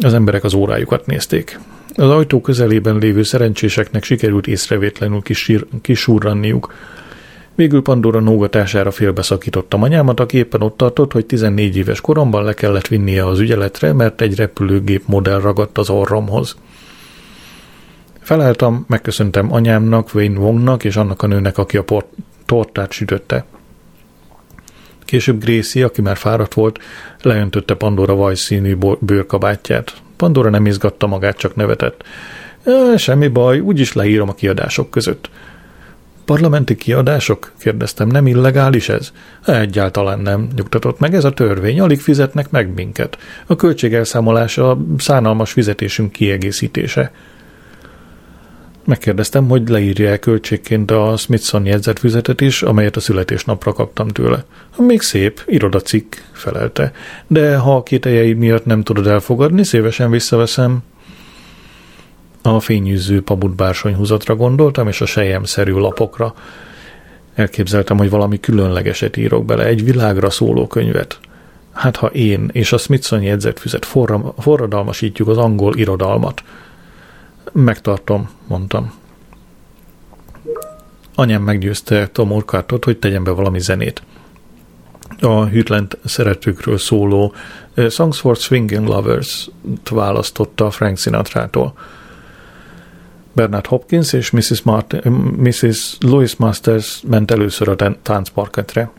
Az emberek az órájukat nézték. Az ajtó közelében lévő szerencséseknek sikerült észrevétlenül kisír, kisúrranniuk. Végül Pandora nógatására félbeszakítottam anyámat, aki éppen ott tartott, hogy 14 éves koromban le kellett vinnie az ügyeletre, mert egy repülőgép modell ragadt az orromhoz. Felálltam, megköszöntem anyámnak, Wayne Wongnak és annak a nőnek, aki a port, tortát sütötte. Később Gracie, aki már fáradt volt, leöntötte Pandora vajszínű bőrkabátját. Pandora nem izgatta magát, csak nevetett. E, semmi baj, úgyis leírom a kiadások között. Parlamenti kiadások? kérdeztem, nem illegális ez? Egyáltalán nem, nyugtatott meg, ez a törvény, alig fizetnek meg minket. A költségelszámolása a szánalmas fizetésünk kiegészítése. Megkérdeztem, hogy leírja el költségként a Smithson jegyzetfüzetet is, amelyet a születésnapra kaptam tőle. Még szép, irodacikk, felelte. De ha a kételjeid miatt nem tudod elfogadni, szívesen visszaveszem. A fényűző bársonyhúzatra gondoltam, és a sejemszerű lapokra. Elképzeltem, hogy valami különlegeset írok bele, egy világra szóló könyvet. Hát ha én és a Smithson jegyzetfüzet forradalmasítjuk az angol irodalmat – Megtartom, mondtam. Anyám meggyőzte Tom Urquhartot, hogy tegyen be valami zenét. A hűtlent szeretőkről szóló Songs for Swinging Lovers-t választotta Frank Sinatra-tól. Bernard Hopkins és Mrs. Martin, Mrs. Louis Masters ment először a táncparketre.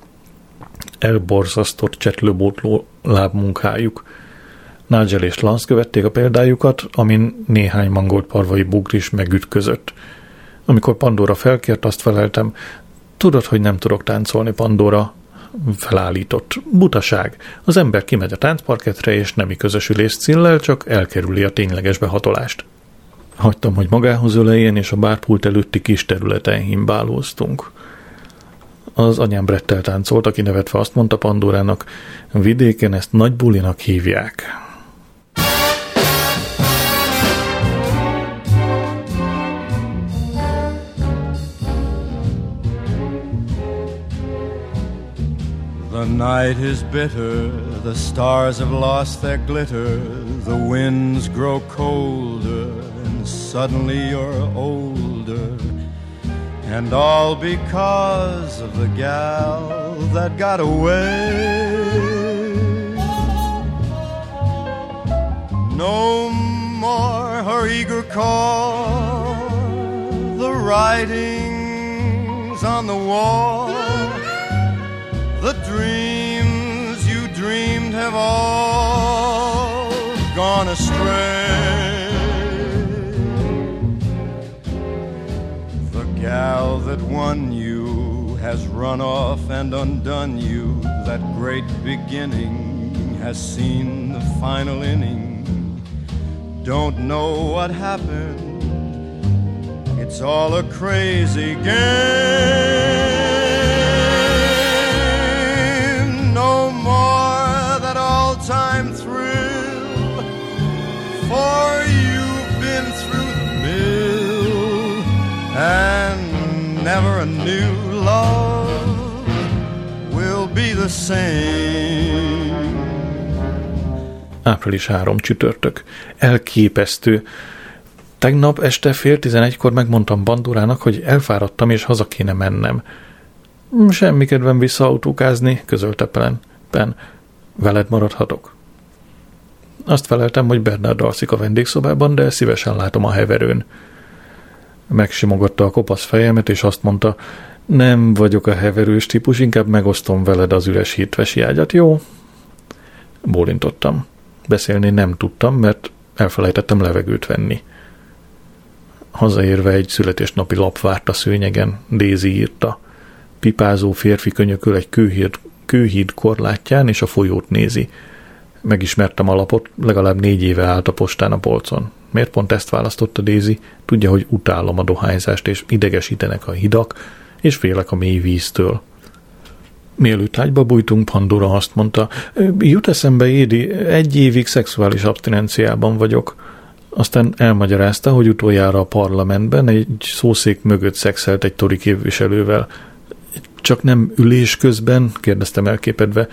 Elborzasztott csetlőbótló lábmunkájuk. Nigel és Lance követték a példájukat, amin néhány mangolt parvai bugris megütközött. Amikor Pandora felkért, azt feleltem, tudod, hogy nem tudok táncolni, Pandora, felállított. Butaság. Az ember kimegy a táncparketre, és nemi közösülés cillel, csak elkerüli a tényleges behatolást. Hagytam, hogy magához ölején, és a bárpult előtti kis területen himbálóztunk. Az anyám Brettel táncolt, aki nevetve azt mondta Pandorának, vidéken ezt nagy bulinak hívják. The night is bitter, the stars have lost their glitter, the winds grow colder, and suddenly you're older. And all because of the gal that got away. No more her eager call, the writings on the wall the dreams you dreamed have all gone astray. The gal that won you has run off and undone you. That great beginning has seen the final inning. Don't know what happened. It's all a crazy game. And never a new love will be the same. Április 3 csütörtök. Elképesztő. Tegnap este fél tizenegykor megmondtam Bandúrának, hogy elfáradtam és haza kéne mennem. Semmi kedvem visszaautókázni, közölte Pen. Pen. Veled maradhatok? Azt feleltem, hogy Bernard alszik a vendégszobában, de szívesen látom a heverőn. Megsimogatta a kopasz fejemet, és azt mondta, nem vagyok a heverős típus, inkább megosztom veled az üres hitvesi ágyat, jó? Bólintottam. Beszélni nem tudtam, mert elfelejtettem levegőt venni. Hazaérve egy születésnapi lap várt a szőnyegen, Dézi írta. Pipázó férfi könyököl egy kőhíd kőhíd korlátján, és a folyót nézi. Megismertem a lapot, legalább négy éve állt a postán a polcon. Miért pont ezt választotta Daisy? Tudja, hogy utálom a dohányzást, és idegesítenek a hidak, és félek a mély víztől. Mielőtt ágyba bújtunk, Pandora azt mondta, jut eszembe, Édi, egy évig szexuális abstinenciában vagyok. Aztán elmagyarázta, hogy utoljára a parlamentben egy szószék mögött szexelt egy tori képviselővel. Csak nem ülés közben? kérdeztem elképedve.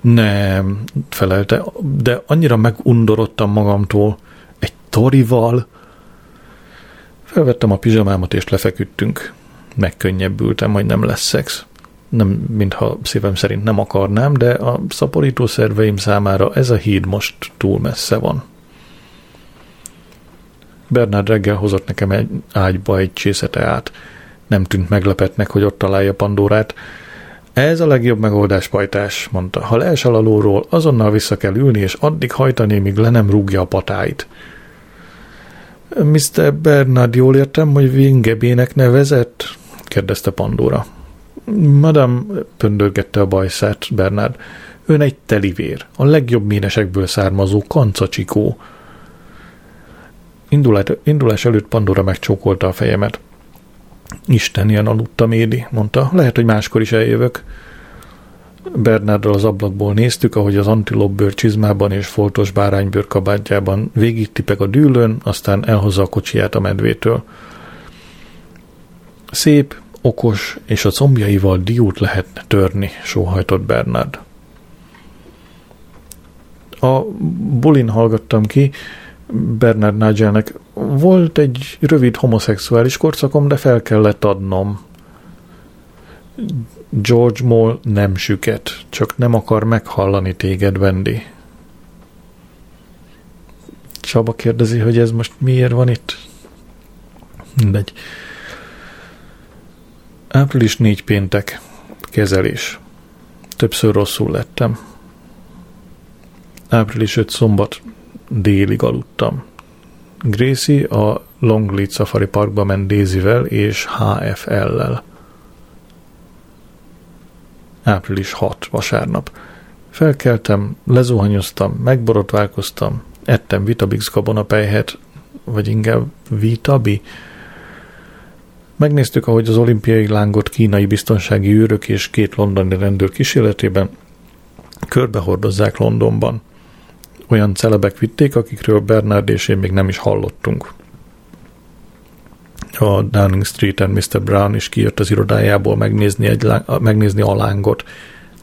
Nem, felelte, de annyira megundorodtam magamtól. Torival? Felvettem a pizsamámat és lefeküdtünk. Megkönnyebbültem, hogy nem lesz szex. Nem, mintha szívem szerint nem akarnám, de a szaporító szerveim számára ez a híd most túl messze van. Bernard reggel hozott nekem egy ágyba egy csészete át. Nem tűnt meglepetnek, hogy ott találja Pandórát. Ez a legjobb megoldás, pajtás, mondta. Ha leesel a lóról, azonnal vissza kell ülni, és addig hajtani, míg le nem rúgja a patáit. Mr. Bernard, jól értem, hogy Vingebének nevezett? kérdezte Pandora. Madam, pöndörgette a bajszát Bernard. Ön egy telivér, a legjobb ménesekből származó kancacsikó. Indulás előtt Pandora megcsókolta a fejemet. Isten, ilyen aludtam, Édi, mondta. Lehet, hogy máskor is eljövök. Bernárdal az ablakból néztük, ahogy az antilopbőr csizmában és foltos báránybőr kabátjában végig tipeg a dűlőn, aztán elhozza a kocsiját a medvétől. Szép, okos, és a combjaival diút lehetne törni, sóhajtott Bernard. A bulin hallgattam ki, Bernard Nigelnek volt egy rövid homoszexuális korszakom, de fel kellett adnom. George Moll nem süket, csak nem akar meghallani téged, Wendy. Csaba kérdezi, hogy ez most miért van itt? Mindegy. Április négy péntek. Kezelés. Többször rosszul lettem. Április 5 szombat délig aludtam. Gracie a Longleat Safari Parkba ment Daisyvel és HFL-lel. Április 6, vasárnap. Felkeltem, lezuhanyoztam, megborotválkoztam, ettem Vitabix gabonapejhet, vagy inkább Vitabi. Megnéztük, ahogy az olimpiai lángot kínai biztonsági őrök és két londoni rendőr kísérletében körbehordozzák Londonban – olyan celebek vitték, akikről Bernard és én még nem is hallottunk. A Downing Street-en Mr. Brown is kijött az irodájából megnézni, egy, megnézni a lángot.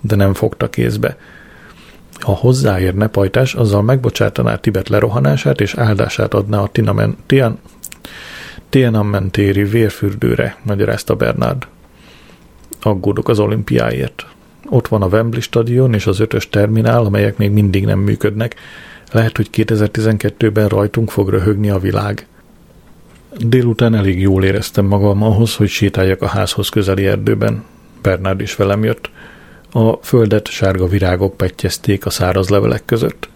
de nem fogta kézbe. Ha hozzáérne pajtás, azzal megbocsátaná Tibet lerohanását és áldását adná a Tinamen, Tian, Tiananmen téri vérfürdőre, magyarázta Bernard. Aggódok az olimpiáért. Ott van a Wembley stadion és az ötös terminál, amelyek még mindig nem működnek. Lehet, hogy 2012-ben rajtunk fog röhögni a világ. Délután elég jól éreztem magam ahhoz, hogy sétáljak a házhoz közeli erdőben. Bernard is velem jött. A földet sárga virágok petjezték a száraz levelek között.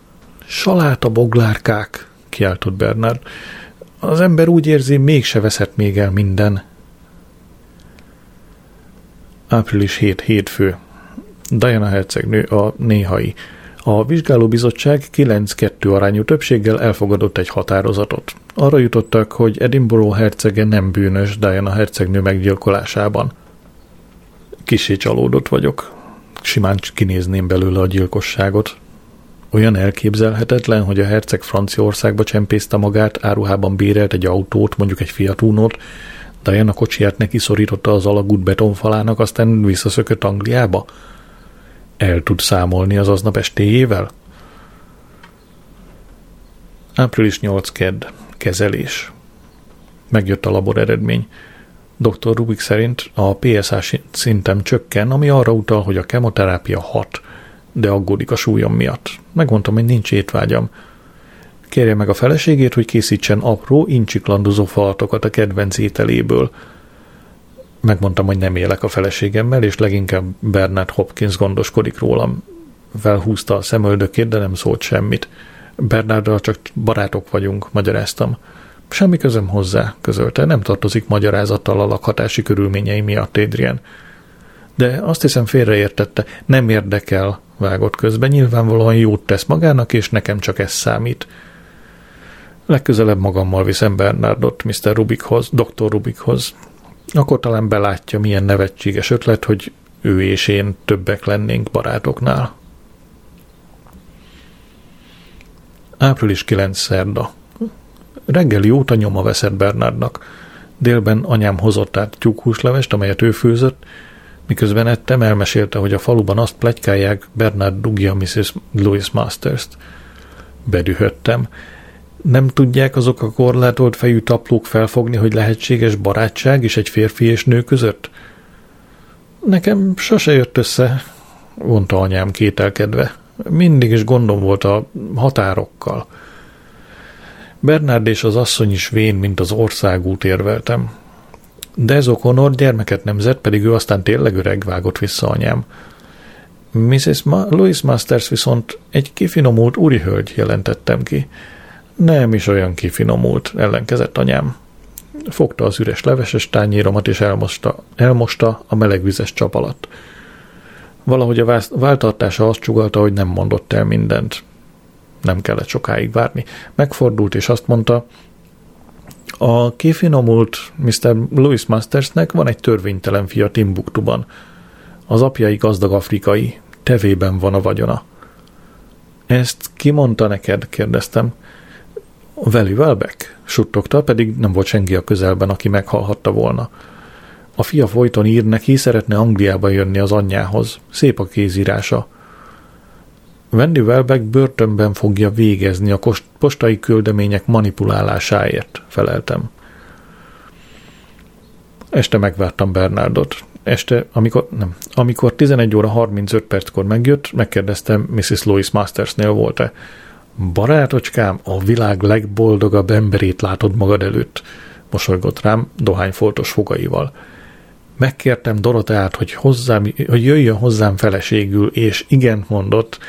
Saláta boglárkák, kiáltott Bernard. Az ember úgy érzi, mégse veszett még el minden. Április 7 hétfő. Diana hercegnő a néhai. A vizsgálóbizottság 9-2 arányú többséggel elfogadott egy határozatot. Arra jutottak, hogy Edinburgh hercege nem bűnös Diana hercegnő meggyilkolásában. Kisé csalódott vagyok. Simán kinézném belőle a gyilkosságot. Olyan elképzelhetetlen, hogy a herceg Franciaországba csempészte magát, áruhában bérelt egy autót, mondjuk egy Fiat Uno-t, Diana kocsiját neki szorította az alagút betonfalának, aztán visszaszökött Angliába? El tud számolni az aznap estéjével? Április 8 kedd. Kezelés. Megjött a labor eredmény. Dr. Rubik szerint a PSA szintem csökken, ami arra utal, hogy a kemoterápia hat, de aggódik a súlyom miatt. Megmondtam, hogy nincs étvágyam. Kérje meg a feleségét, hogy készítsen apró, incsiklandozó falatokat a kedvenc ételéből. Megmondtam, hogy nem élek a feleségemmel, és leginkább Bernard Hopkins gondoskodik rólam. Felhúzta a szemöldökét, de nem szólt semmit. Bernarddal csak barátok vagyunk, magyaráztam. Semmi közöm hozzá, közölte, nem tartozik magyarázattal a lakhatási körülményei miatt, Adrian. De azt hiszem félreértette, nem érdekel, vágott közben, nyilvánvalóan jót tesz magának, és nekem csak ez számít. Legközelebb magammal viszem Bernardot Mr. Rubikhoz, Dr. Rubikhoz. Akkor talán belátja, milyen nevetséges ötlet, hogy ő és én többek lennénk barátoknál. Április 9 szerda. Reggeli óta nyoma veszett Bernardnak. Délben anyám hozott át tyúkhúslevest, amelyet ő főzött, miközben ettem, elmesélte, hogy a faluban azt plegykálják, Bernard dugja Mrs. Louis Masters-t. Bedühöttem. Nem tudják azok a korlátolt fejű taplók felfogni, hogy lehetséges barátság is egy férfi és nő között? Nekem sose jött össze, mondta anyám kételkedve. Mindig is gondom volt a határokkal. Bernard és az asszony is vén, mint az országút érveltem. De ez O'Connor gyermeket nemzett, pedig ő aztán tényleg öreg vágott vissza anyám. Mrs. Ma- Louis Masters viszont egy kifinomult úrihölgy jelentettem ki. Nem is olyan kifinomult, ellenkezett anyám. Fogta az üres leveses tányéromat, és elmosta, elmosta a melegvizes csap alatt. Valahogy a váltartása azt csugalta, hogy nem mondott el mindent. Nem kellett sokáig várni. Megfordult, és azt mondta, a kifinomult Mr. Louis Mastersnek van egy törvénytelen fia Timbuktuban. Az apjai gazdag afrikai, tevében van a vagyona. Ezt ki mondta neked? kérdeztem. Veli Welbeck? suttogta, pedig nem volt senki a közelben, aki meghallhatta volna. A fia folyton ír neki, szeretne Angliába jönni az anyjához. Szép a kézírása. Wendy Welbeck börtönben fogja végezni a postai küldemények manipulálásáért, feleltem. Este megvártam Bernardot. Este, amikor, nem, amikor 11 óra 35 perckor megjött, megkérdeztem, Mrs. Louis Mastersnél volt-e. Barátocskám, a világ legboldogabb emberét látod magad előtt, mosolygott rám dohányfoltos fogaival. Megkértem Doroteát, hogy, hozzám, hogy jöjjön hozzám feleségül, és igen mondott,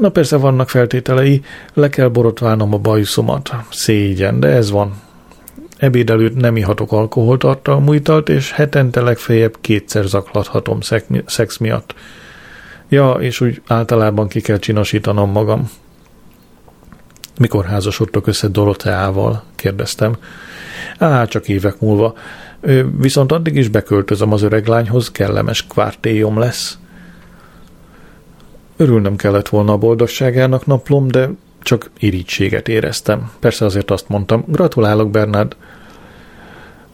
Na persze vannak feltételei, le kell borotválnom a bajuszomat. Szégyen, de ez van. Ebéd előtt nem ihatok alkoholtartalmú italt, és hetente legfeljebb kétszer zaklathatom szex miatt. Ja, és úgy általában ki kell csinosítanom magam. Mikor házasodtok össze Doroteával? kérdeztem. Á, csak évek múlva. Viszont addig is beköltözöm az öreg lányhoz, kellemes kvártéjom lesz. Örülnem kellett volna a boldogságának naplom, de csak irítséget éreztem. Persze azért azt mondtam, gratulálok Bernard.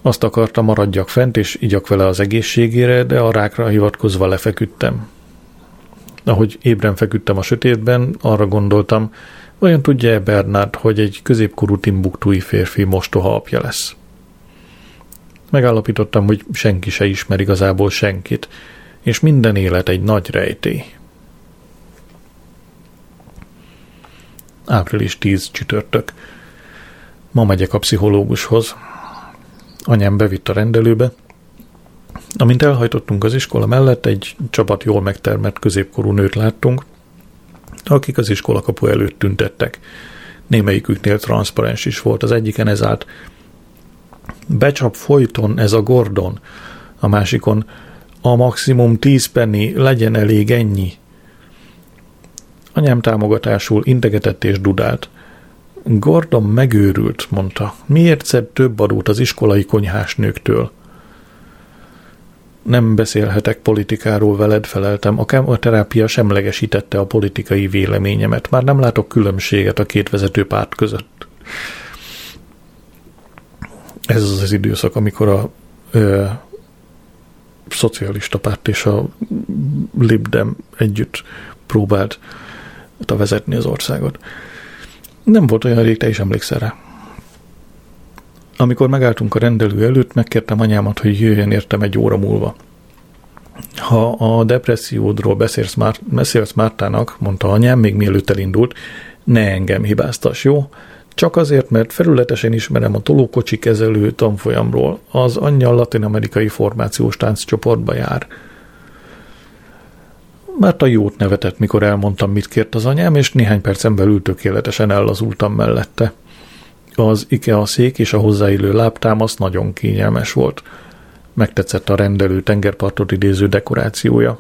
Azt akartam, maradjak fent, és igyak vele az egészségére, de a rákra hivatkozva lefeküdtem. Ahogy ébren feküdtem a sötétben, arra gondoltam, vajon tudja-e Bernard, hogy egy középkorú timbuktúi férfi mostoha apja lesz? Megállapítottam, hogy senki se ismer igazából senkit, és minden élet egy nagy rejtély. Április 10 csütörtök. Ma megyek a pszichológushoz. Anyám bevitt a rendelőbe. Amint elhajtottunk az iskola mellett, egy csapat jól megtermett középkorú nőt láttunk, akik az iskola kapu előtt tüntettek. Némelyiküknél transzparens is volt, az egyiken ez állt. Becsap folyton ez a Gordon, a másikon a maximum tíz penny, legyen elég ennyi. Anyám támogatásul integetett és dudált. Gordon megőrült, mondta. Miért szed több adót az iskolai konyhásnőktől? Nem beszélhetek politikáról veled, feleltem. A kemoterápia semlegesítette a politikai véleményemet. Már nem látok különbséget a két vezető párt között. Ez az az időszak, amikor a ö, szocialista párt és a Libdem együtt próbált vezetni az országot. Nem volt olyan rég, te is emlékszel rá. Amikor megálltunk a rendelő előtt, megkértem anyámat, hogy jöjjön értem egy óra múlva. Ha a depressziódról beszélsz, Már, beszélsz Mártának, mondta anyám, még mielőtt elindult, ne engem hibáztas, jó? Csak azért, mert felületesen ismerem a tolókocsi kezelő tanfolyamról. Az anyja latin-amerikai formációs tánccsoportba jár. Márta jót nevetett, mikor elmondtam, mit kért az anyám, és néhány percen belül tökéletesen ellazultam mellette. Az IKEA szék és a hozzáillő lábtámasz nagyon kényelmes volt. Megtetszett a rendelő tengerpartot idéző dekorációja.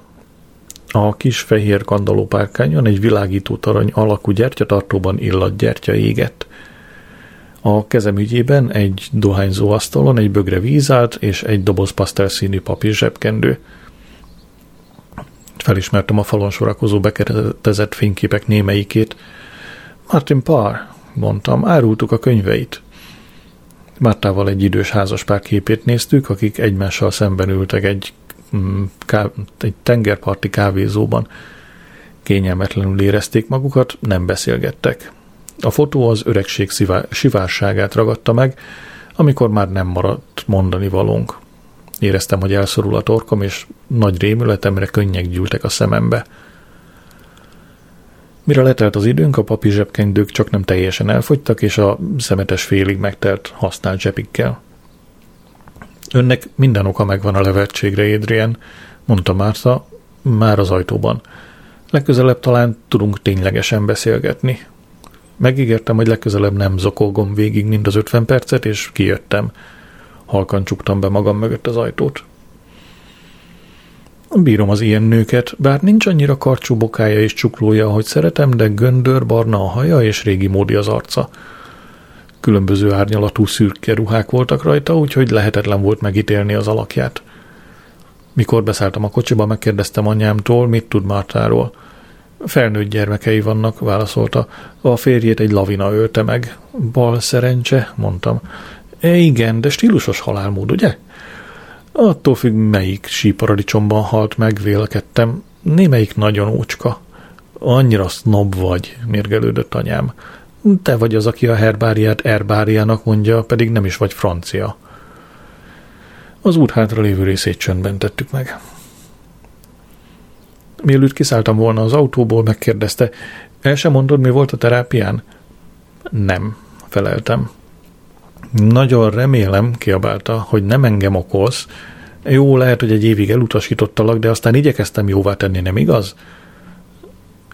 A kis fehér kandalópárkányon egy világító tarany alakú gyertyatartóban illat gyertya égett. A kezem ügyében egy dohányzó asztalon egy bögre víz állt, és egy doboz pasztelszínű papír zsebkendő. Felismertem a falon sorakozó bekeretezett fényképek némelyikét. Martin Parr, mondtam, árultuk a könyveit. Mártával egy idős házaspár képét néztük, akik egymással szemben ültek egy, mm, egy tengerparti kávézóban. Kényelmetlenül érezték magukat, nem beszélgettek. A fotó az öregség sivárságát ragadta meg, amikor már nem maradt mondani valónk. Éreztem, hogy elszorul a torkom, és nagy rémületemre könnyek gyűltek a szemembe. Mire letelt az időnk, a papi zsebkendők csak nem teljesen elfogytak, és a szemetes félig megtelt használt zsebikkel. Önnek minden oka megvan a levetségre, Adrian, mondta Márta, már az ajtóban. Legközelebb talán tudunk ténylegesen beszélgetni. Megígértem, hogy legközelebb nem zokolgom végig mind az ötven percet, és kijöttem. Halkan csuktam be magam mögött az ajtót. Bírom az ilyen nőket, bár nincs annyira karcsú bokája és csuklója, ahogy szeretem, de göndör, barna a haja és régi módi az arca. Különböző árnyalatú szürke ruhák voltak rajta, úgyhogy lehetetlen volt megítélni az alakját. Mikor beszálltam a kocsiba, megkérdeztem anyámtól, mit tud Mártáról. Felnőtt gyermekei vannak, válaszolta. A férjét egy lavina ölte meg. Bal szerencse, mondtam. E, igen, de stílusos halálmód, ugye? Attól függ, melyik síparadicsomban halt meg, vélekedtem. Némelyik nagyon ócska. Annyira sznob vagy, mérgelődött anyám. Te vagy az, aki a herbáriát erbáriának mondja, pedig nem is vagy francia. Az út hátra lévő részét csöndben tettük meg. Mielőtt kiszálltam volna az autóból, megkérdezte, el sem mondod, mi volt a terápián? Nem, feleltem. Nagyon remélem, kiabálta, hogy nem engem okoz. Jó, lehet, hogy egy évig elutasítottalak, de aztán igyekeztem jóvá tenni, nem igaz?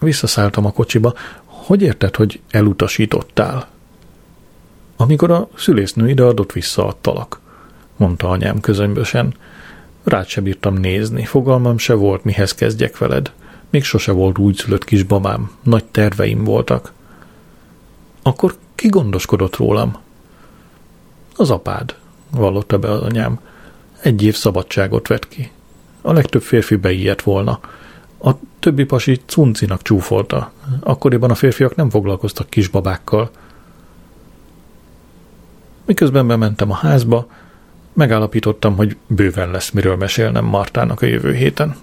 Visszaszálltam a kocsiba. Hogy érted, hogy elutasítottál? Amikor a szülésznő ide adott, visszaadtalak, mondta anyám közömbösen. Rád se bírtam nézni, fogalmam se volt, mihez kezdjek veled. Még sose volt úgy szülött kisbabám, nagy terveim voltak. Akkor ki gondoskodott rólam? Az apád, vallotta be az anyám. Egy év szabadságot vett ki. A legtöbb férfi beijedt volna. A többi pasi cuncinak csúfolta. Akkoriban a férfiak nem foglalkoztak kisbabákkal. Miközben bementem a házba, megállapítottam, hogy bőven lesz miről mesélnem Martának a jövő héten.